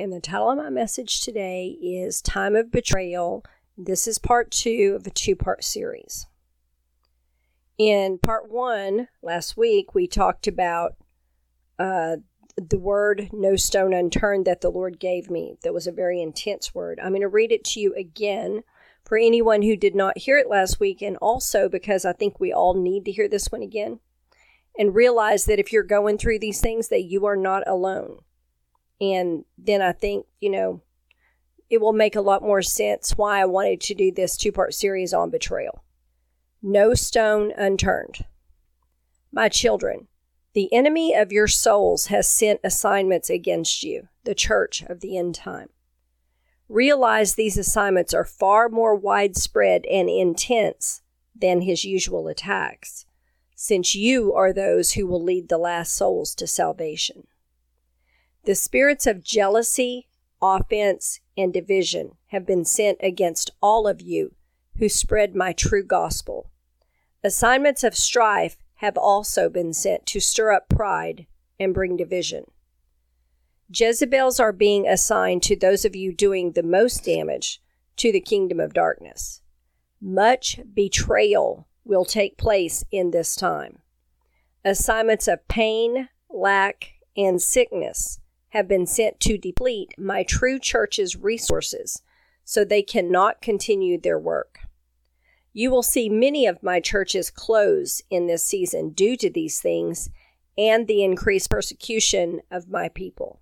and the title of my message today is Time of Betrayal. This is part two of a two part series. In part one, last week, we talked about uh, the word no stone unturned that the Lord gave me. That was a very intense word. I'm going to read it to you again for anyone who did not hear it last week, and also because I think we all need to hear this one again and realize that if you're going through these things, that you are not alone. And then I think, you know, it will make a lot more sense why I wanted to do this two part series on betrayal. No stone unturned. My children, the enemy of your souls has sent assignments against you, the church of the end time. Realize these assignments are far more widespread and intense than his usual attacks, since you are those who will lead the last souls to salvation. The spirits of jealousy, offense, and division have been sent against all of you who spread my true gospel. Assignments of strife have also been sent to stir up pride and bring division. Jezebels are being assigned to those of you doing the most damage to the kingdom of darkness. Much betrayal will take place in this time. Assignments of pain, lack, and sickness have been sent to deplete my true church's resources so they cannot continue their work. You will see many of my churches close in this season due to these things and the increased persecution of my people.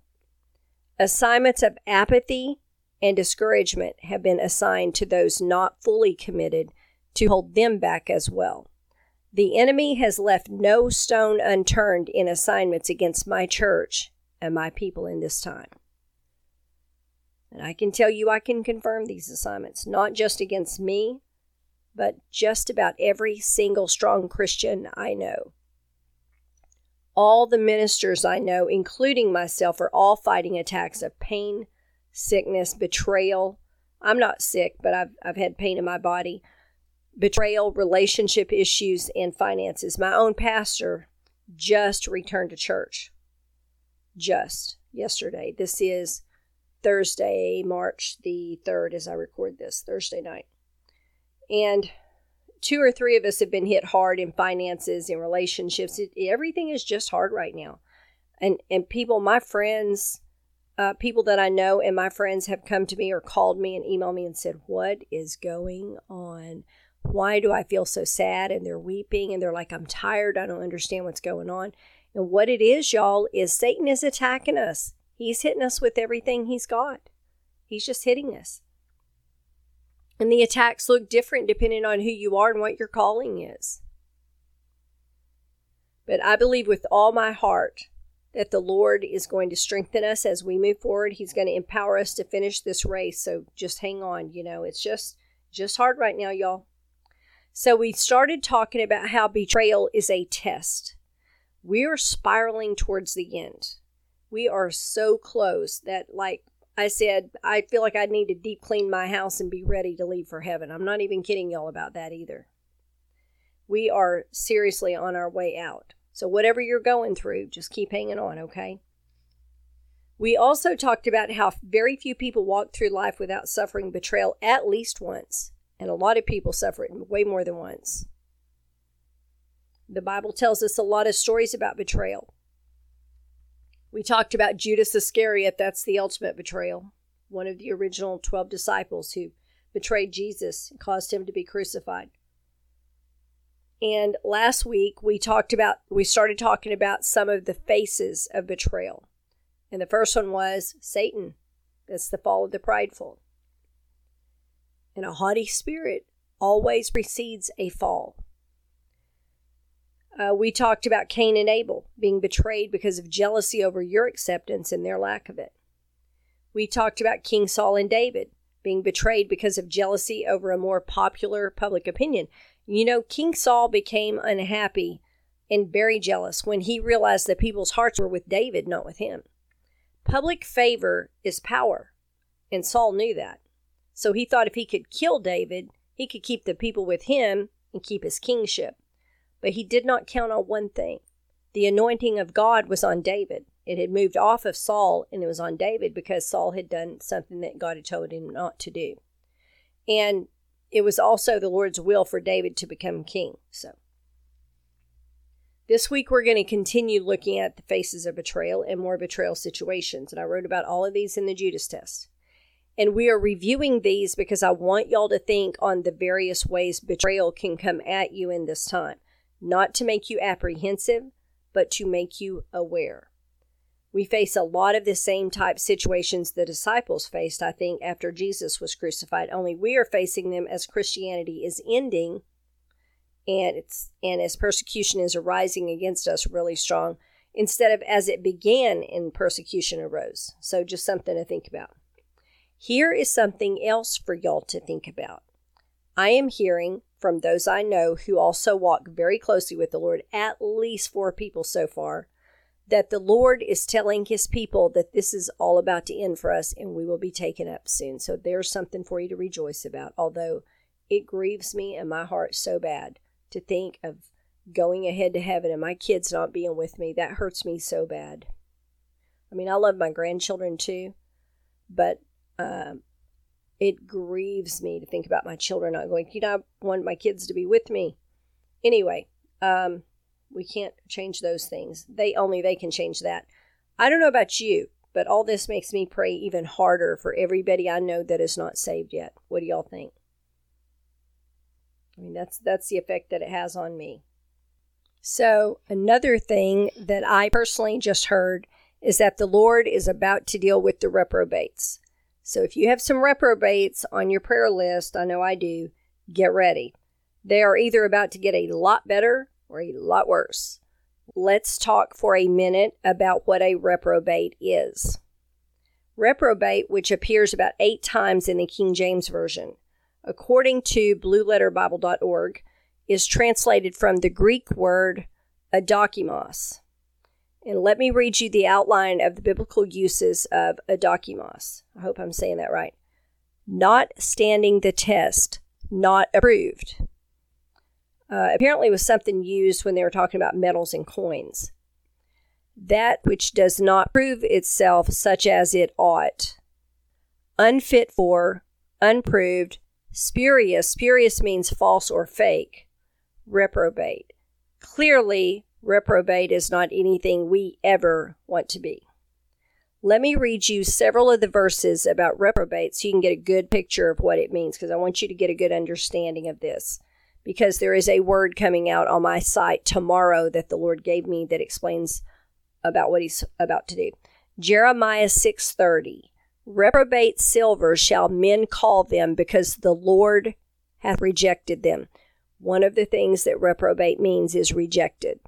Assignments of apathy and discouragement have been assigned to those not fully committed to hold them back as well. The enemy has left no stone unturned in assignments against my church and my people in this time. And I can tell you, I can confirm these assignments, not just against me, but just about every single strong Christian I know. All the ministers I know, including myself, are all fighting attacks of pain, sickness, betrayal. I'm not sick, but I've, I've had pain in my body, betrayal, relationship issues, and finances. My own pastor just returned to church just yesterday. This is Thursday, March the 3rd, as I record this, Thursday night. And two or three of us have been hit hard in finances, in relationships. It, everything is just hard right now. And, and people, my friends, uh, people that I know and my friends have come to me or called me and emailed me and said, What is going on? Why do I feel so sad? And they're weeping and they're like, I'm tired. I don't understand what's going on. And what it is, y'all, is Satan is attacking us. He's hitting us with everything he's got. He's just hitting us. And the attacks look different depending on who you are and what your calling is. But I believe with all my heart that the Lord is going to strengthen us as we move forward. He's going to empower us to finish this race. So just hang on. You know, it's just just hard right now, y'all. So we started talking about how betrayal is a test we are spiraling towards the end. We are so close that, like I said, I feel like I need to deep clean my house and be ready to leave for heaven. I'm not even kidding y'all about that either. We are seriously on our way out. So, whatever you're going through, just keep hanging on, okay? We also talked about how very few people walk through life without suffering betrayal at least once, and a lot of people suffer it way more than once. The Bible tells us a lot of stories about betrayal. We talked about Judas Iscariot, that's the ultimate betrayal, one of the original 12 disciples who betrayed Jesus and caused him to be crucified. And last week we talked about we started talking about some of the faces of betrayal. And the first one was Satan. That's the fall of the prideful. And a haughty spirit always precedes a fall. Uh, we talked about Cain and Abel being betrayed because of jealousy over your acceptance and their lack of it. We talked about King Saul and David being betrayed because of jealousy over a more popular public opinion. You know, King Saul became unhappy and very jealous when he realized that people's hearts were with David, not with him. Public favor is power, and Saul knew that. So he thought if he could kill David, he could keep the people with him and keep his kingship. But he did not count on one thing the anointing of God was on David. It had moved off of Saul and it was on David because Saul had done something that God had told him not to do. And it was also the Lord's will for David to become king. So this week we're going to continue looking at the faces of betrayal and more betrayal situations. And I wrote about all of these in the Judas test. And we are reviewing these because I want y'all to think on the various ways betrayal can come at you in this time. Not to make you apprehensive, but to make you aware. We face a lot of the same type situations the disciples faced, I think, after Jesus was crucified, only we are facing them as Christianity is ending and it's and as persecution is arising against us really strong, instead of as it began in persecution arose. So just something to think about. Here is something else for y'all to think about. I am hearing from those I know who also walk very closely with the Lord, at least four people so far, that the Lord is telling his people that this is all about to end for us and we will be taken up soon. So there's something for you to rejoice about, although it grieves me and my heart so bad to think of going ahead to heaven and my kids not being with me. That hurts me so bad. I mean, I love my grandchildren too, but um, it grieves me to think about my children not going. You know, I want my kids to be with me. Anyway, um, we can't change those things. They only they can change that. I don't know about you, but all this makes me pray even harder for everybody I know that is not saved yet. What do y'all think? I mean, that's that's the effect that it has on me. So, another thing that I personally just heard is that the Lord is about to deal with the reprobates. So if you have some reprobates on your prayer list, I know I do, get ready. They are either about to get a lot better or a lot worse. Let's talk for a minute about what a reprobate is. Reprobate, which appears about eight times in the King James Version, according to blueletterbible.org, is translated from the Greek word adokimos. And let me read you the outline of the biblical uses of adokimos. I hope I'm saying that right. Not standing the test, not approved. Uh, apparently, was something used when they were talking about metals and coins. That which does not prove itself such as it ought. Unfit for, unproved, spurious. Spurious means false or fake. Reprobate. Clearly, reprobate is not anything we ever want to be. Let me read you several of the verses about reprobate so you can get a good picture of what it means because I want you to get a good understanding of this. Because there is a word coming out on my site tomorrow that the Lord gave me that explains about what he's about to do. Jeremiah 6:30 Reprobate silver shall men call them because the Lord hath rejected them. One of the things that reprobate means is rejected.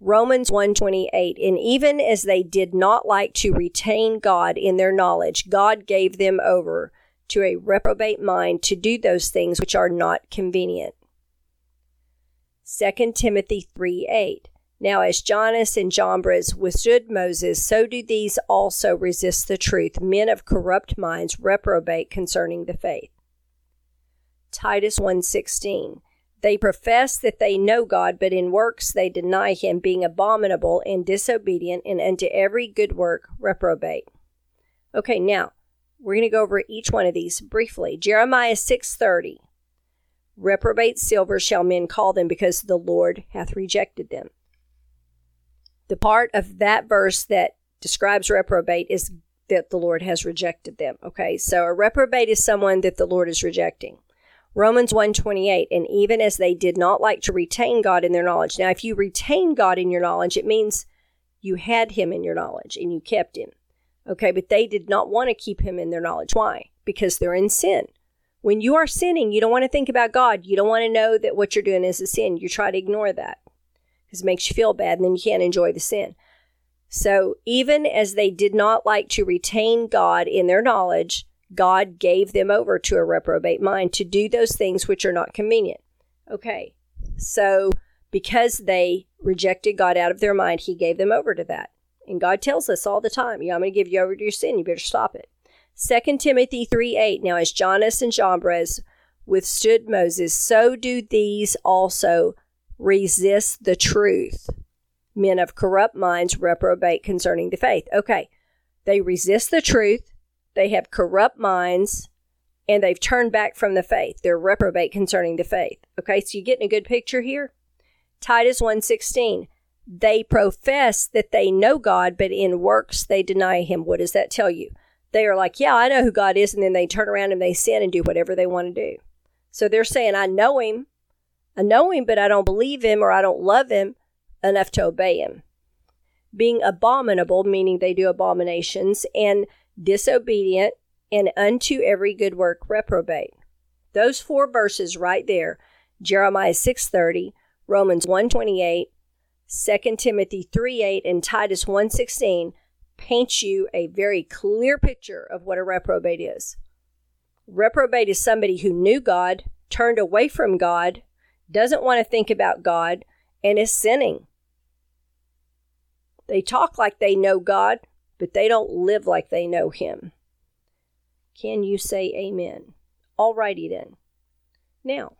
Romans 128 and even as they did not like to retain God in their knowledge God gave them over to a reprobate mind to do those things which are not convenient. 2 Timothy 3 8 Now as Jannes and Jambres withstood Moses so do these also resist the truth men of corrupt minds reprobate concerning the faith. Titus 1:16 they profess that they know God, but in works they deny him, being abominable and disobedient, and unto every good work reprobate. Okay, now we're going to go over each one of these briefly. Jeremiah 6:30. Reprobate silver shall men call them because the Lord hath rejected them. The part of that verse that describes reprobate is that the Lord has rejected them. Okay, so a reprobate is someone that the Lord is rejecting. Romans 128, and even as they did not like to retain God in their knowledge. Now, if you retain God in your knowledge, it means you had him in your knowledge and you kept him. Okay, but they did not want to keep him in their knowledge. Why? Because they're in sin. When you are sinning, you don't want to think about God. You don't want to know that what you're doing is a sin. You try to ignore that because it makes you feel bad and then you can't enjoy the sin. So even as they did not like to retain God in their knowledge, God gave them over to a reprobate mind to do those things which are not convenient. Okay, so because they rejected God out of their mind, He gave them over to that. And God tells us all the time, I'm going to give you over to your sin. You better stop it. 2 Timothy 3 8. Now, as Jannes and Jambres withstood Moses, so do these also resist the truth. Men of corrupt minds reprobate concerning the faith. Okay, they resist the truth, they have corrupt minds, and they've turned back from the faith. They're reprobate concerning the faith. Okay, so you getting a good picture here? Titus 1:16. They profess that they know God, but in works they deny him. What does that tell you? They are like, "Yeah, I know who God is," and then they turn around and they sin and do whatever they want to do. So they're saying, "I know him. I know him, but I don't believe him or I don't love him enough to obey him." Being abominable, meaning they do abominations, and disobedient, and unto every good work reprobate. Those four verses right there, Jeremiah 6:30, Romans 128, 2 Timothy 3 8, and Titus 116 paint you a very clear picture of what a reprobate is. Reprobate is somebody who knew God, turned away from God, doesn't want to think about God, and is sinning. They talk like they know God, but they don't live like they know Him. Can you say amen? Alrighty then. Now,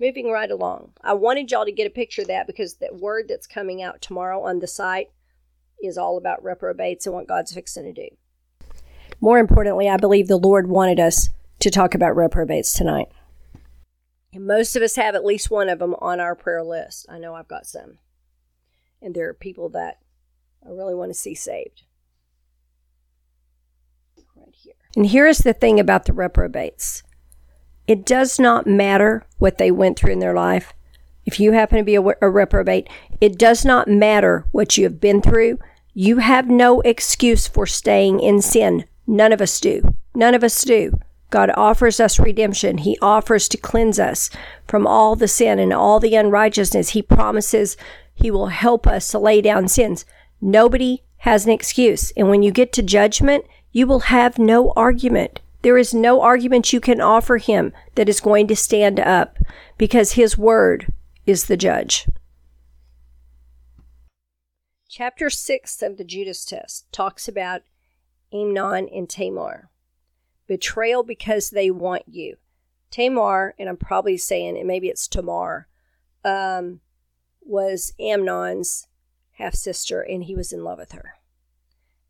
moving right along. I wanted y'all to get a picture of that because that word that's coming out tomorrow on the site is all about reprobates and what God's fixing to do. More importantly, I believe the Lord wanted us to talk about reprobates tonight. And most of us have at least one of them on our prayer list. I know I've got some. And there are people that I really want to see saved. Right here. And here is the thing about the reprobates it does not matter what they went through in their life. If you happen to be a, a, reprobate, it does not matter what you have been through. You have no excuse for staying in sin. None of us do. None of us do. God offers us redemption. He offers to cleanse us from all the sin and all the unrighteousness. He promises He will help us to lay down sins. Nobody has an excuse. And when you get to judgment, you will have no argument. There is no argument you can offer him that is going to stand up because his word is the judge. Chapter 6 of the Judas test talks about Amnon and Tamar. Betrayal because they want you. Tamar, and I'm probably saying it, maybe it's Tamar, um, was Amnon's half sister, and he was in love with her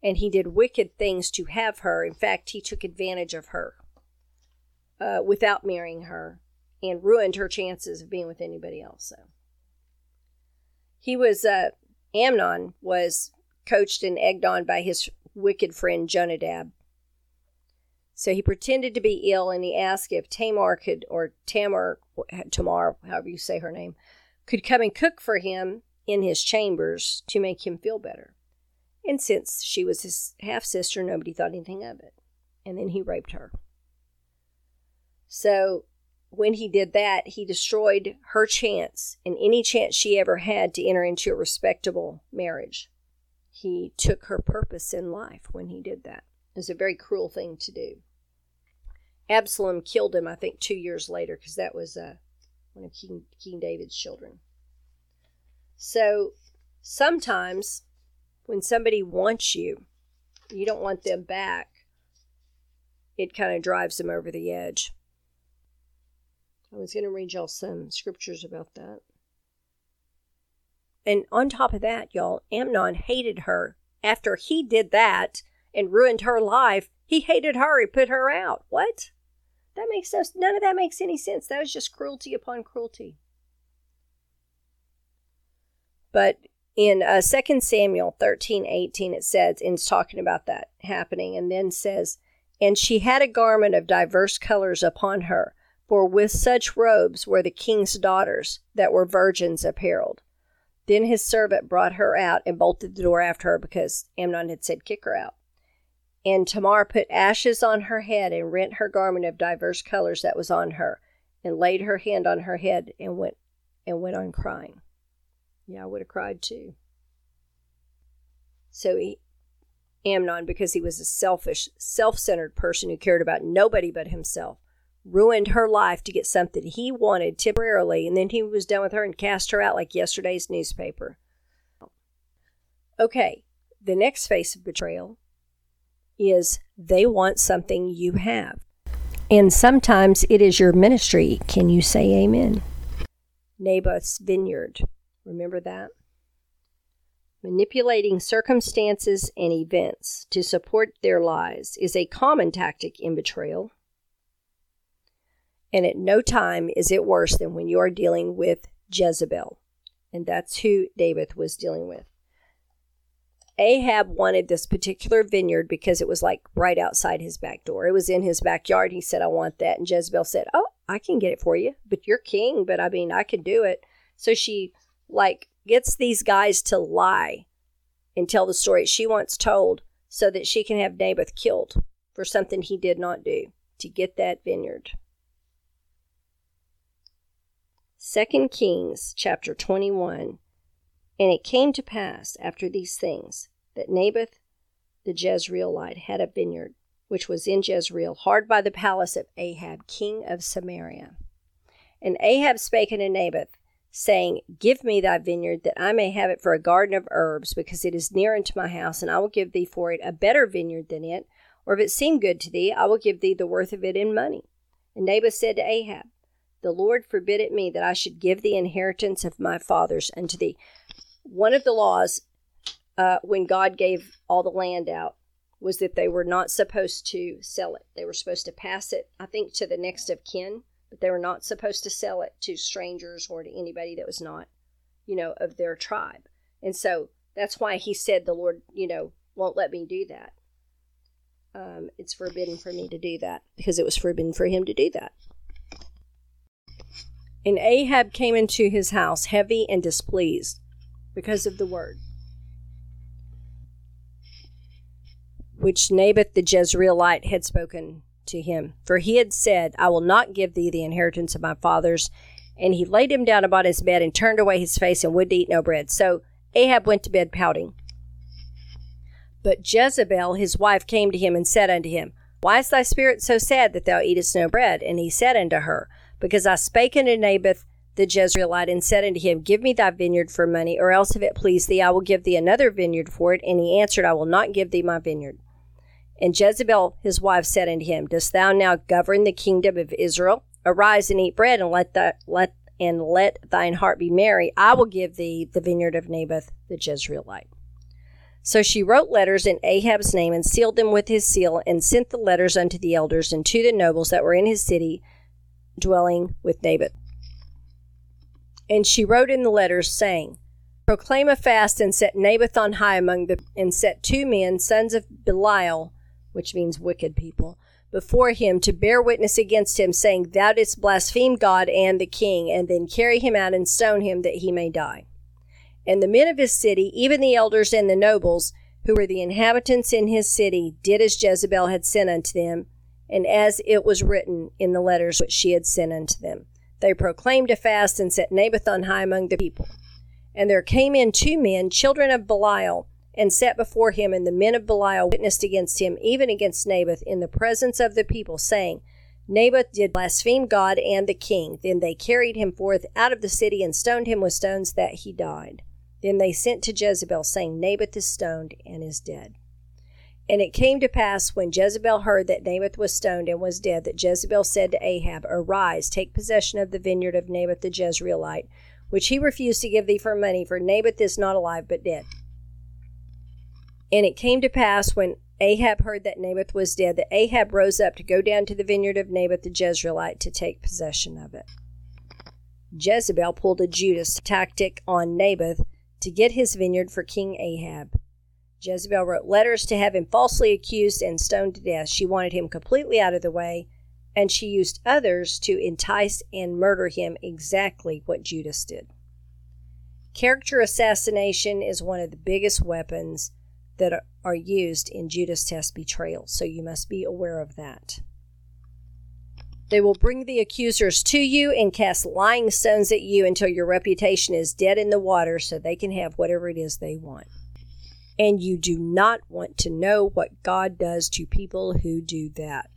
and he did wicked things to have her. In fact, he took advantage of her uh, without marrying her and ruined her chances of being with anybody else. So he was uh, Amnon was coached and egged on by his wicked friend Jonadab. So he pretended to be ill and he asked if Tamar could, or Tamar, Tamar, however you say her name, could come and cook for him in his chambers to make him feel better. And since she was his half sister, nobody thought anything of it. And then he raped her. So when he did that, he destroyed her chance and any chance she ever had to enter into a respectable marriage. He took her purpose in life when he did that. It was a very cruel thing to do. Absalom killed him, I think, two years later, because that was uh, one of King, King David's children. So sometimes when somebody wants you, you don't want them back, it kind of drives them over the edge. I was going to read y'all some scriptures about that. And on top of that, y'all, Amnon hated her. After he did that and ruined her life, he hated her. He put her out. What? That makes no, none of that makes any sense. That was just cruelty upon cruelty. But in uh, 2 Samuel 13 18, it says, and it's talking about that happening, and then says, And she had a garment of diverse colors upon her, for with such robes were the king's daughters that were virgins apparelled. Then his servant brought her out and bolted the door after her because Amnon had said, Kick her out. And Tamar put ashes on her head and rent her garment of diverse colors that was on her, and laid her hand on her head and went and went on crying. Yeah, I would have cried too. So he, Amnon, because he was a selfish, self centered person who cared about nobody but himself, ruined her life to get something he wanted temporarily, and then he was done with her and cast her out like yesterday's newspaper. Okay, the next face of betrayal is they want something you have. And sometimes it is your ministry. Can you say amen? Naboth's vineyard. Remember that? Manipulating circumstances and events to support their lies is a common tactic in betrayal. And at no time is it worse than when you are dealing with Jezebel. And that's who David was dealing with. Ahab wanted this particular vineyard because it was like right outside his back door. It was in his backyard. He said, I want that. And Jezebel said, Oh, I can get it for you, but you're king, but I mean, I could do it. So she like gets these guys to lie and tell the story she wants told so that she can have Naboth killed for something he did not do to get that vineyard. Second Kings chapter 21 and it came to pass after these things that Naboth the Jezreelite had a vineyard, which was in Jezreel, hard by the palace of Ahab, king of Samaria. And Ahab spake unto Naboth, saying, Give me thy vineyard, that I may have it for a garden of herbs, because it is near unto my house, and I will give thee for it a better vineyard than it. Or if it seem good to thee, I will give thee the worth of it in money. And Naboth said to Ahab, The Lord forbid it me that I should give the inheritance of my fathers unto thee one of the laws uh, when God gave all the land out was that they were not supposed to sell it. They were supposed to pass it, I think, to the next of kin, but they were not supposed to sell it to strangers or to anybody that was not, you know, of their tribe. And so that's why he said the Lord, you know, won't let me do that. Um, it's forbidden for me to do that because it was forbidden for him to do that. And Ahab came into his house heavy and displeased because of the word, which Naboth the Jezreelite had spoken to him. For he had said, I will not give thee the inheritance of my fathers. And he laid him down upon his bed and turned away his face and would eat no bread. So Ahab went to bed pouting. But Jezebel his wife came to him and said unto him, Why is thy spirit so sad that thou eatest no bread? And he said unto her, Because I spake unto Naboth the Jezreelite and said unto him, Give me thy vineyard for money, or else if it please thee, I will give thee another vineyard for it. And he answered, I will not give thee my vineyard. And Jezebel his wife said unto him, Dost thou now govern the kingdom of Israel? Arise and eat bread, and let that let and let thine heart be merry. I will give thee the vineyard of Naboth the Jezreelite. So she wrote letters in Ahab's name and sealed them with his seal, and sent the letters unto the elders and to the nobles that were in his city, dwelling with Naboth. And she wrote in the letters, saying, Proclaim a fast and set Naboth on high among the and set two men, sons of Belial, which means wicked people, before him to bear witness against him, saying, Thou didst blaspheme God and the king, and then carry him out and stone him that he may die. And the men of his city, even the elders and the nobles, who were the inhabitants in his city, did as Jezebel had sent unto them, and as it was written in the letters which she had sent unto them. They proclaimed a fast and set Naboth on high among the people. And there came in two men, children of Belial, and sat before him, and the men of Belial witnessed against him, even against Naboth, in the presence of the people, saying, Naboth did blaspheme God and the king. Then they carried him forth out of the city and stoned him with stones that he died. Then they sent to Jezebel, saying, Naboth is stoned and is dead. And it came to pass when Jezebel heard that Naboth was stoned and was dead, that Jezebel said to Ahab, Arise, take possession of the vineyard of Naboth the Jezreelite, which he refused to give thee for money, for Naboth is not alive but dead. And it came to pass when Ahab heard that Naboth was dead, that Ahab rose up to go down to the vineyard of Naboth the Jezreelite to take possession of it. Jezebel pulled a Judas tactic on Naboth to get his vineyard for King Ahab. Jezebel wrote letters to have him falsely accused and stoned to death. She wanted him completely out of the way, and she used others to entice and murder him exactly what Judas did. Character assassination is one of the biggest weapons that are used in Judas test betrayal, so you must be aware of that. They will bring the accusers to you and cast lying stones at you until your reputation is dead in the water so they can have whatever it is they want. And you do not want to know what God does to people who do that.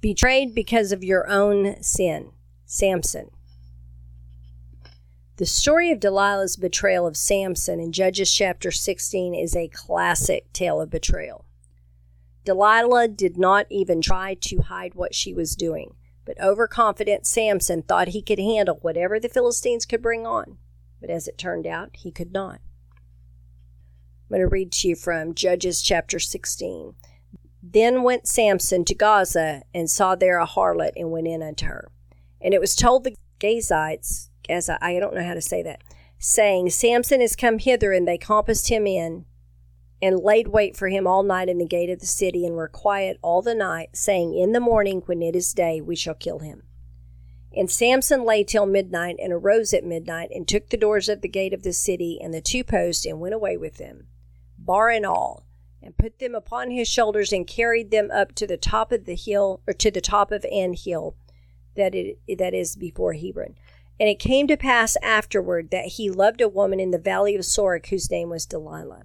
Betrayed because of your own sin. Samson. The story of Delilah's betrayal of Samson in Judges chapter 16 is a classic tale of betrayal. Delilah did not even try to hide what she was doing, but overconfident Samson thought he could handle whatever the Philistines could bring on. But as it turned out, he could not. I'm going to read to you from Judges chapter 16. Then went Samson to Gaza and saw there a harlot and went in unto her. And it was told the Gazites, as I, don't know how to say that, saying, Samson is come hither, and they compassed him in and laid wait for him all night in the gate of the city, and were quiet all the night, saying, In the morning, when it is day, we shall kill him. And Samson lay till midnight, and arose at midnight, and took the doors of the gate of the city and the two posts, and went away with them, bar and all, and put them upon his shoulders, and carried them up to the top of the hill, or to the top of an hill, that it that is before Hebron. And it came to pass afterward that he loved a woman in the valley of Sorek whose name was Delilah.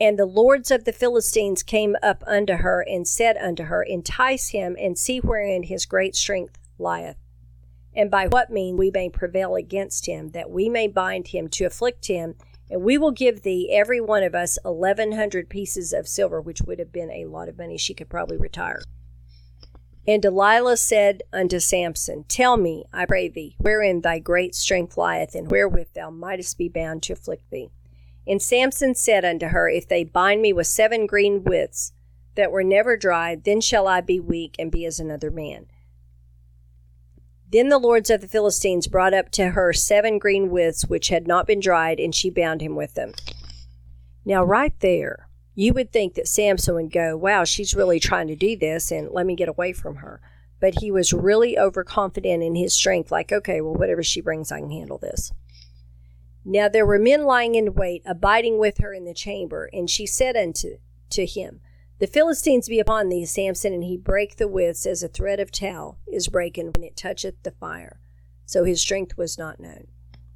And the lords of the Philistines came up unto her and said unto her, Entice him and see wherein his great strength lieth, and by what mean we may prevail against him, that we may bind him to afflict him, and we will give thee every one of us eleven hundred pieces of silver, which would have been a lot of money. She could probably retire. And Delilah said unto Samson, Tell me, I pray thee, wherein thy great strength lieth, and wherewith thou mightest be bound to afflict thee. And Samson said unto her, If they bind me with seven green withs that were never dried, then shall I be weak and be as another man. Then the lords of the Philistines brought up to her seven green withs which had not been dried, and she bound him with them. Now, right there, you would think that Samson would go, Wow, she's really trying to do this, and let me get away from her. But he was really overconfident in his strength, like, okay, well, whatever she brings, I can handle this. Now there were men lying in wait, abiding with her in the chamber, and she said unto to him, The Philistines be upon thee, Samson, and he brake the withs as a thread of tow is broken when it toucheth the fire. So his strength was not known.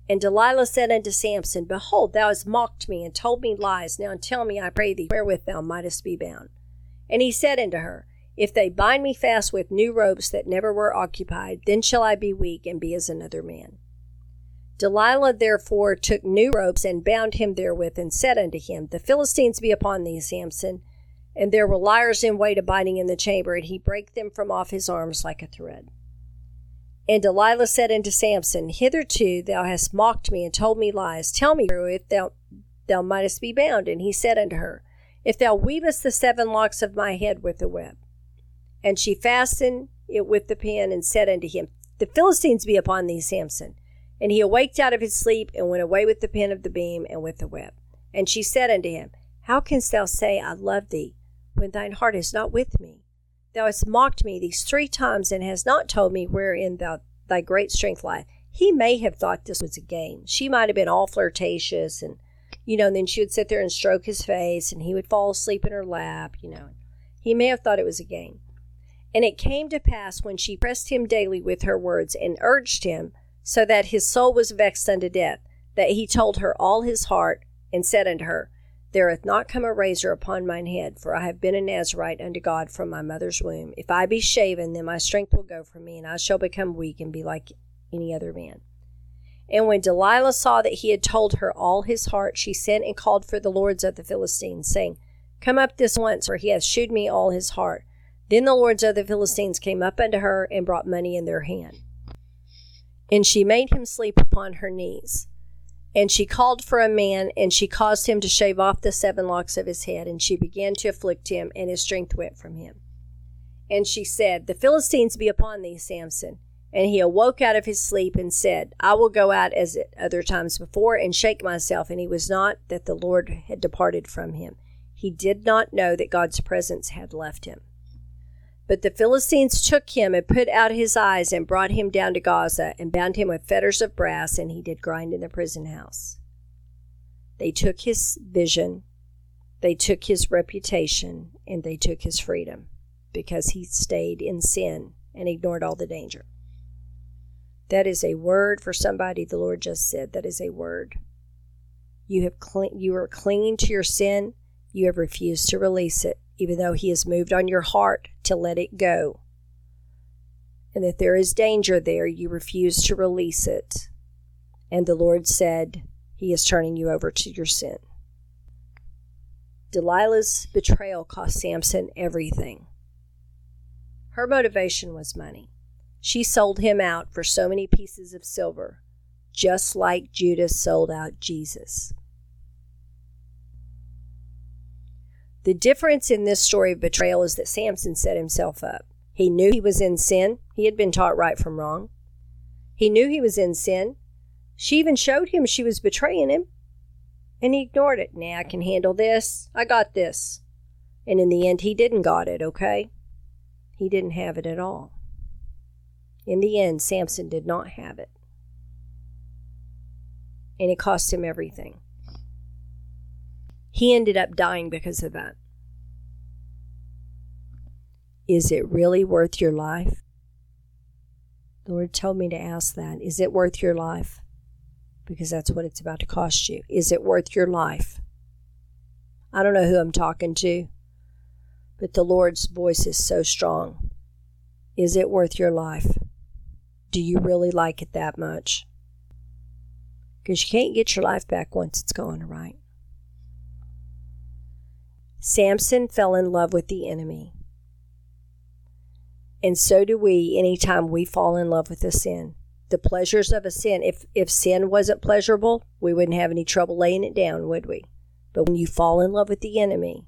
And Delilah said unto Samson, Behold, thou hast mocked me and told me lies. Now tell me, I pray thee, wherewith thou mightest be bound. And he said unto her, If they bind me fast with new ropes that never were occupied, then shall I be weak and be as another man. Delilah therefore took new ropes and bound him therewith, and said unto him, The Philistines be upon thee, Samson. And there were liars in wait abiding in the chamber, and he brake them from off his arms like a thread. And Delilah said unto Samson, Hitherto thou hast mocked me and told me lies. Tell me if thou, thou mightest be bound. And he said unto her, If thou weavest the seven locks of my head with the web. And she fastened it with the pin and said unto him, The Philistines be upon thee, Samson. And he awaked out of his sleep and went away with the pin of the beam and with the web. And she said unto him, How canst thou say, I love thee, when thine heart is not with me? Thou hast mocked me these three times, and hast not told me wherein thou, thy great strength lieth. He may have thought this was a game. She might have been all flirtatious, and, you know, and then she would sit there and stroke his face, and he would fall asleep in her lap, you know. He may have thought it was a game. And it came to pass when she pressed him daily with her words, and urged him, so that his soul was vexed unto death, that he told her all his heart, and said unto her, there hath not come a razor upon mine head, for I have been a Nazarite unto God from my mother's womb. If I be shaven, then my strength will go from me, and I shall become weak and be like any other man. And when Delilah saw that he had told her all his heart, she sent and called for the lords of the Philistines, saying, Come up this once, for he hath shewed me all his heart. Then the lords of the Philistines came up unto her and brought money in their hand. And she made him sleep upon her knees. And she called for a man, and she caused him to shave off the seven locks of his head, and she began to afflict him, and his strength went from him. And she said, The Philistines be upon thee, Samson. And he awoke out of his sleep and said, I will go out as at other times before and shake myself. And he was not that the Lord had departed from him. He did not know that God's presence had left him. But the Philistines took him and put out his eyes and brought him down to Gaza and bound him with fetters of brass, and he did grind in the prison house. They took his vision, they took his reputation, and they took his freedom because he stayed in sin and ignored all the danger. That is a word for somebody, the Lord just said. That is a word. You have cl- you are clinging to your sin. You have refused to release it, even though He has moved on your heart to let it go. And that there is danger there, you refuse to release it. And the Lord said, He is turning you over to your sin. Delilah's betrayal cost Samson everything. Her motivation was money. She sold him out for so many pieces of silver, just like Judas sold out Jesus. The difference in this story of betrayal is that Samson set himself up. He knew he was in sin. He had been taught right from wrong. He knew he was in sin. She even showed him she was betraying him. And he ignored it. Nah, I can handle this. I got this. And in the end, he didn't got it, okay? He didn't have it at all. In the end, Samson did not have it. And it cost him everything. He ended up dying because of that. Is it really worth your life? The Lord told me to ask that. Is it worth your life? Because that's what it's about to cost you. Is it worth your life? I don't know who I'm talking to, but the Lord's voice is so strong. Is it worth your life? Do you really like it that much? Because you can't get your life back once it's gone, right? Samson fell in love with the enemy. And so do we anytime we fall in love with a sin. The pleasures of a sin. If if sin wasn't pleasurable, we wouldn't have any trouble laying it down, would we? But when you fall in love with the enemy,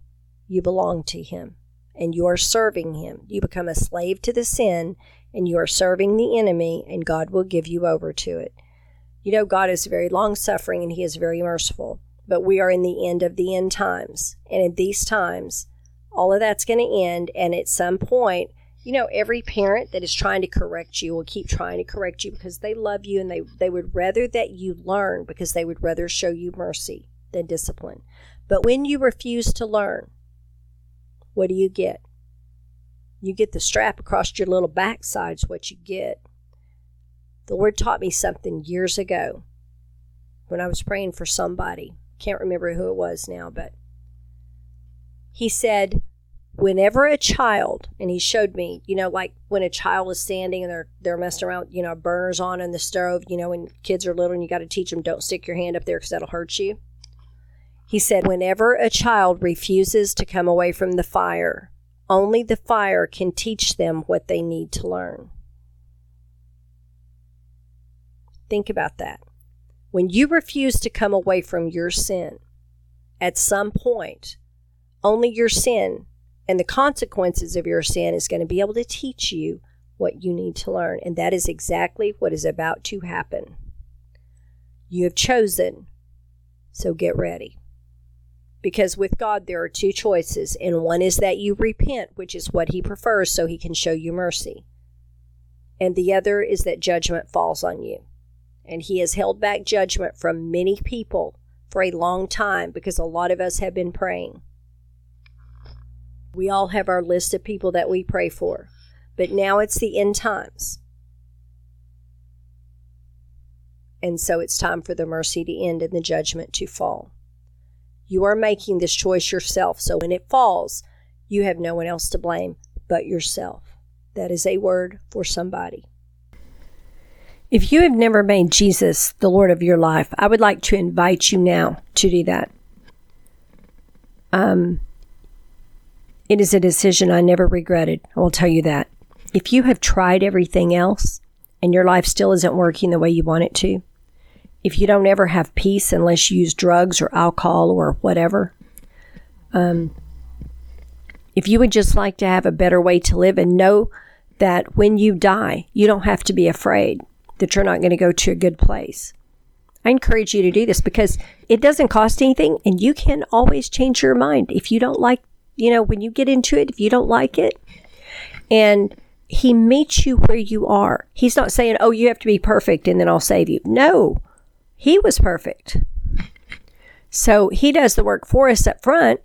you belong to him and you are serving him. You become a slave to the sin and you are serving the enemy, and God will give you over to it. You know, God is very long suffering and he is very merciful, but we are in the end of the end times. And in these times, all of that's going to end. And at some point, you know, every parent that is trying to correct you will keep trying to correct you because they love you and they, they would rather that you learn because they would rather show you mercy than discipline. But when you refuse to learn, what do you get? You get the strap across your little backside, is what you get. The Lord taught me something years ago when I was praying for somebody. Can't remember who it was now, but He said, whenever a child and he showed me you know like when a child is standing and they're they're messing around you know burners on in the stove you know when kids are little and you got to teach them don't stick your hand up there because that'll hurt you. He said whenever a child refuses to come away from the fire only the fire can teach them what they need to learn. Think about that when you refuse to come away from your sin at some point only your sin and the consequences of your sin is going to be able to teach you what you need to learn. And that is exactly what is about to happen. You have chosen, so get ready. Because with God, there are two choices, and one is that you repent, which is what He prefers, so He can show you mercy. And the other is that judgment falls on you. And He has held back judgment from many people for a long time because a lot of us have been praying. We all have our list of people that we pray for. But now it's the end times. And so it's time for the mercy to end and the judgment to fall. You are making this choice yourself. So when it falls, you have no one else to blame but yourself. That is a word for somebody. If you have never made Jesus the Lord of your life, I would like to invite you now to do that. Um, it is a decision I never regretted. I will tell you that. If you have tried everything else and your life still isn't working the way you want it to, if you don't ever have peace unless you use drugs or alcohol or whatever, um, if you would just like to have a better way to live and know that when you die, you don't have to be afraid that you're not going to go to a good place. I encourage you to do this because it doesn't cost anything and you can always change your mind. If you don't like you know, when you get into it, if you don't like it, and he meets you where you are. He's not saying, oh, you have to be perfect and then I'll save you. No, he was perfect. So he does the work for us up front.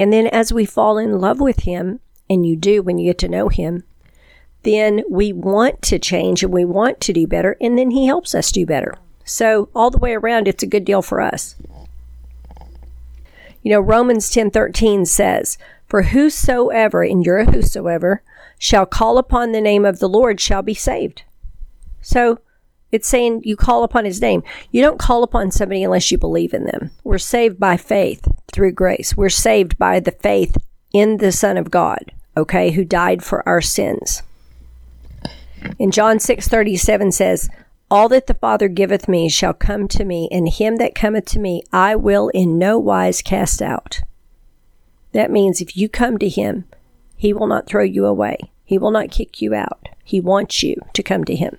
And then as we fall in love with him, and you do when you get to know him, then we want to change and we want to do better. And then he helps us do better. So all the way around, it's a good deal for us. You know, Romans 10:13 says, "For whosoever, and you're a whosoever, shall call upon the name of the Lord shall be saved." So, it's saying you call upon his name. You don't call upon somebody unless you believe in them. We're saved by faith through grace. We're saved by the faith in the Son of God, okay, who died for our sins. In John 6:37 says, all that the Father giveth me shall come to me, and him that cometh to me I will in no wise cast out. That means if you come to him, he will not throw you away. He will not kick you out. He wants you to come to him.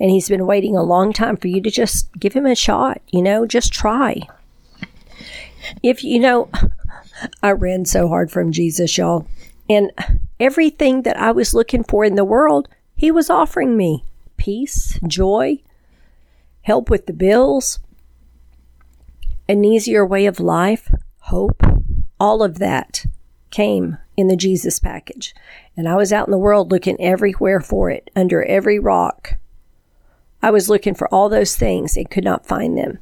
And he's been waiting a long time for you to just give him a shot, you know, just try. If you know, I ran so hard from Jesus, y'all. And everything that I was looking for in the world, he was offering me peace, joy, help with the bills, an easier way of life, hope. All of that came in the Jesus package. And I was out in the world looking everywhere for it, under every rock. I was looking for all those things and could not find them.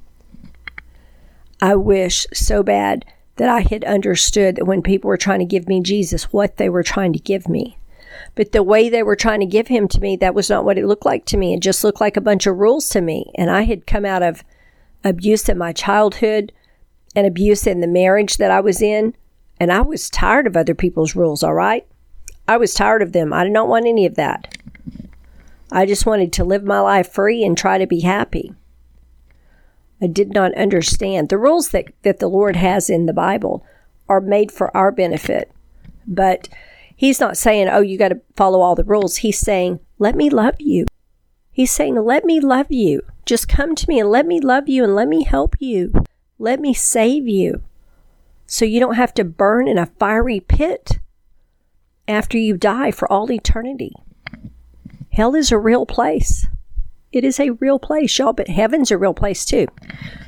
I wish so bad that I had understood that when people were trying to give me Jesus, what they were trying to give me. But the way they were trying to give him to me, that was not what it looked like to me. It just looked like a bunch of rules to me. And I had come out of abuse in my childhood and abuse in the marriage that I was in. And I was tired of other people's rules, all right? I was tired of them. I did not want any of that. I just wanted to live my life free and try to be happy. I did not understand. The rules that, that the Lord has in the Bible are made for our benefit. But He's not saying, oh, you got to follow all the rules. He's saying, let me love you. He's saying, let me love you. Just come to me and let me love you and let me help you. Let me save you. So you don't have to burn in a fiery pit after you die for all eternity. Hell is a real place. It is a real place, y'all, but heaven's a real place too.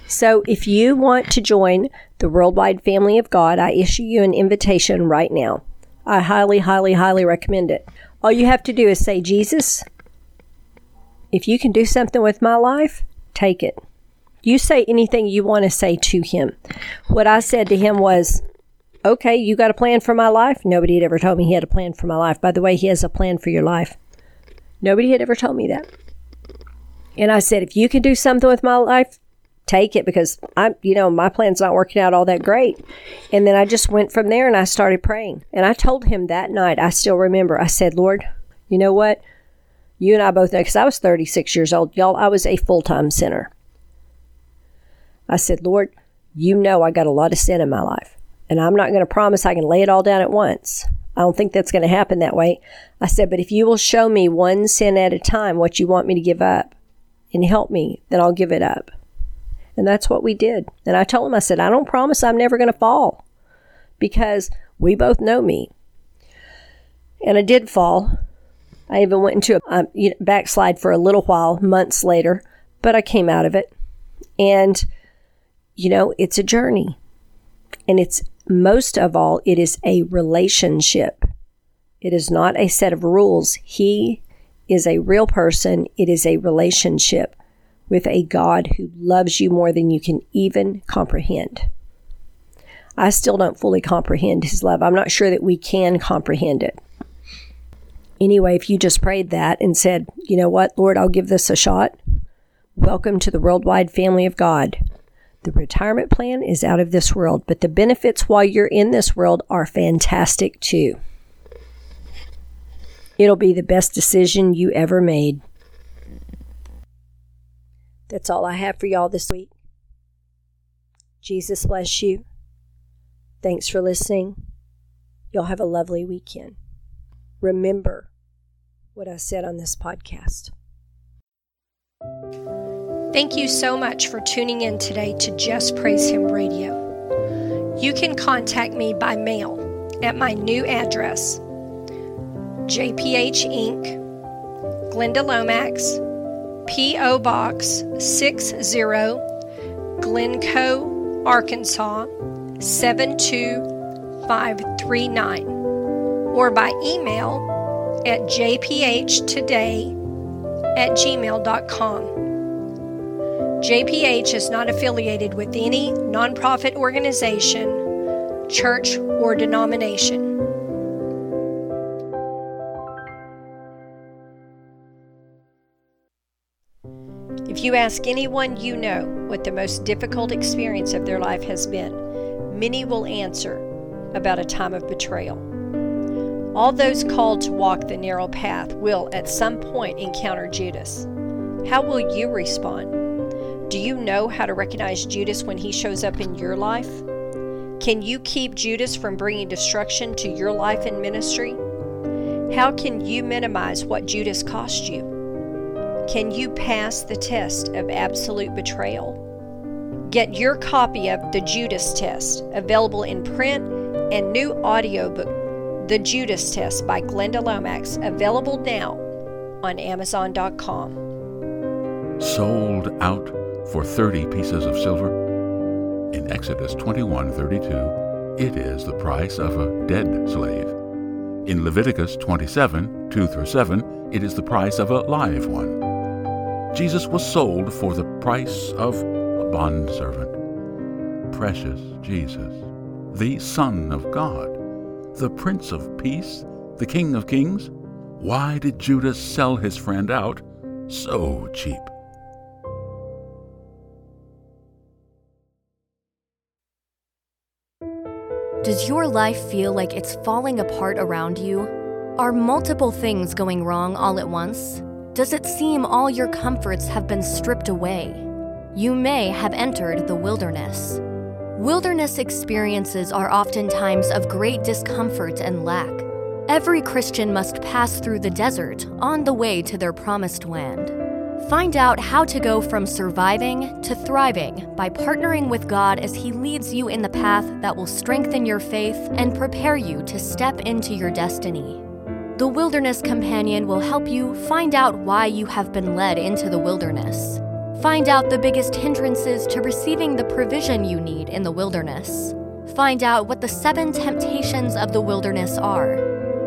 So if you want to join the worldwide family of God, I issue you an invitation right now. I highly, highly, highly recommend it. All you have to do is say, Jesus, if you can do something with my life, take it. You say anything you want to say to him. What I said to him was, okay, you got a plan for my life? Nobody had ever told me he had a plan for my life. By the way, he has a plan for your life. Nobody had ever told me that. And I said, if you can do something with my life, take it because I'm, you know, my plan's not working out all that great. And then I just went from there and I started praying. And I told him that night, I still remember, I said, Lord, you know what? You and I both know, because I was 36 years old. Y'all, I was a full time sinner. I said, Lord, you know I got a lot of sin in my life. And I'm not going to promise I can lay it all down at once. I don't think that's going to happen that way. I said, but if you will show me one sin at a time what you want me to give up and help me, then I'll give it up. And that's what we did. And I told him, I said, I don't promise I'm never going to fall because we both know me. And I did fall. I even went into a know, backslide for a little while, months later, but I came out of it. And, you know, it's a journey. And it's most of all, it is a relationship. It is not a set of rules. He is a real person. It is a relationship with a God who loves you more than you can even comprehend. I still don't fully comprehend his love. I'm not sure that we can comprehend it. Anyway, if you just prayed that and said, you know what, Lord, I'll give this a shot, welcome to the worldwide family of God. The retirement plan is out of this world, but the benefits while you're in this world are fantastic too. It'll be the best decision you ever made. That's all I have for y'all this week. Jesus bless you. Thanks for listening. Y'all have a lovely weekend. Remember what I said on this podcast. Thank you so much for tuning in today to Just Praise Him Radio. You can contact me by mail at my new address JPH Inc., Glenda Lomax, P.O. Box 60, Glencoe, Arkansas 72539, or by email at jphtoday at gmail.com. JPH is not affiliated with any nonprofit organization church, or denomination. If you ask anyone you know what the most difficult experience of their life has been, many will answer about a time of betrayal. All those called to walk the narrow path will at some point encounter Judas. How will you respond? Do you know how to recognize Judas when he shows up in your life? Can you keep Judas from bringing destruction to your life and ministry? How can you minimize what Judas cost you? Can you pass the test of absolute betrayal? Get your copy of The Judas Test, available in print and new audiobook, The Judas Test by Glenda Lomax, available now on Amazon.com. Sold out for 30 pieces of silver? In Exodus 21:32, it is the price of a dead slave. In Leviticus 27, 2 through 7, it is the price of a live one. Jesus was sold for the price of a bondservant. Precious Jesus, the Son of God, the Prince of Peace, the King of Kings. Why did Judas sell his friend out so cheap? Does your life feel like it's falling apart around you? Are multiple things going wrong all at once? Does it seem all your comforts have been stripped away? You may have entered the wilderness. Wilderness experiences are oftentimes of great discomfort and lack. Every Christian must pass through the desert on the way to their promised land. Find out how to go from surviving to thriving by partnering with God as He leads you in the path that will strengthen your faith and prepare you to step into your destiny. The Wilderness Companion will help you find out why you have been led into the wilderness. Find out the biggest hindrances to receiving the provision you need in the wilderness. Find out what the seven temptations of the wilderness are.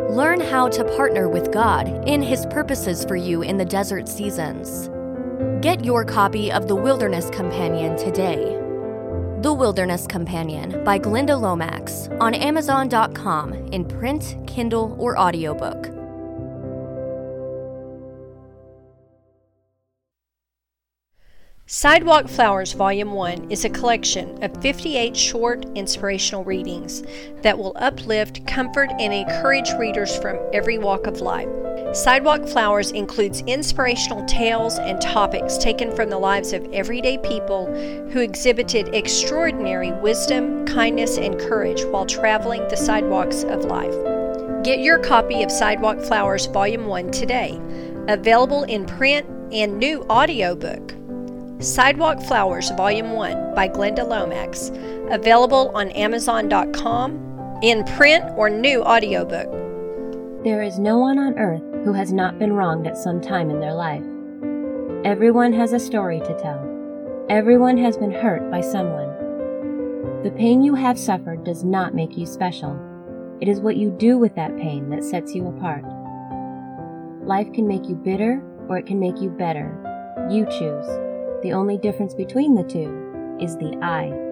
Learn how to partner with God in His purposes for you in the desert seasons. Get your copy of The Wilderness Companion today. The Wilderness Companion by Glenda Lomax on Amazon.com in print, Kindle, or audiobook. Sidewalk Flowers Volume 1 is a collection of 58 short inspirational readings that will uplift, comfort, and encourage readers from every walk of life. Sidewalk Flowers includes inspirational tales and topics taken from the lives of everyday people who exhibited extraordinary wisdom, kindness, and courage while traveling the sidewalks of life. Get your copy of Sidewalk Flowers Volume 1 today, available in print and new audiobook. Sidewalk Flowers Volume 1 by Glenda Lomax, available on Amazon.com, in print or new audiobook. There is no one on earth who has not been wronged at some time in their life. Everyone has a story to tell. Everyone has been hurt by someone. The pain you have suffered does not make you special. It is what you do with that pain that sets you apart. Life can make you bitter or it can make you better. You choose. The only difference between the two is the I.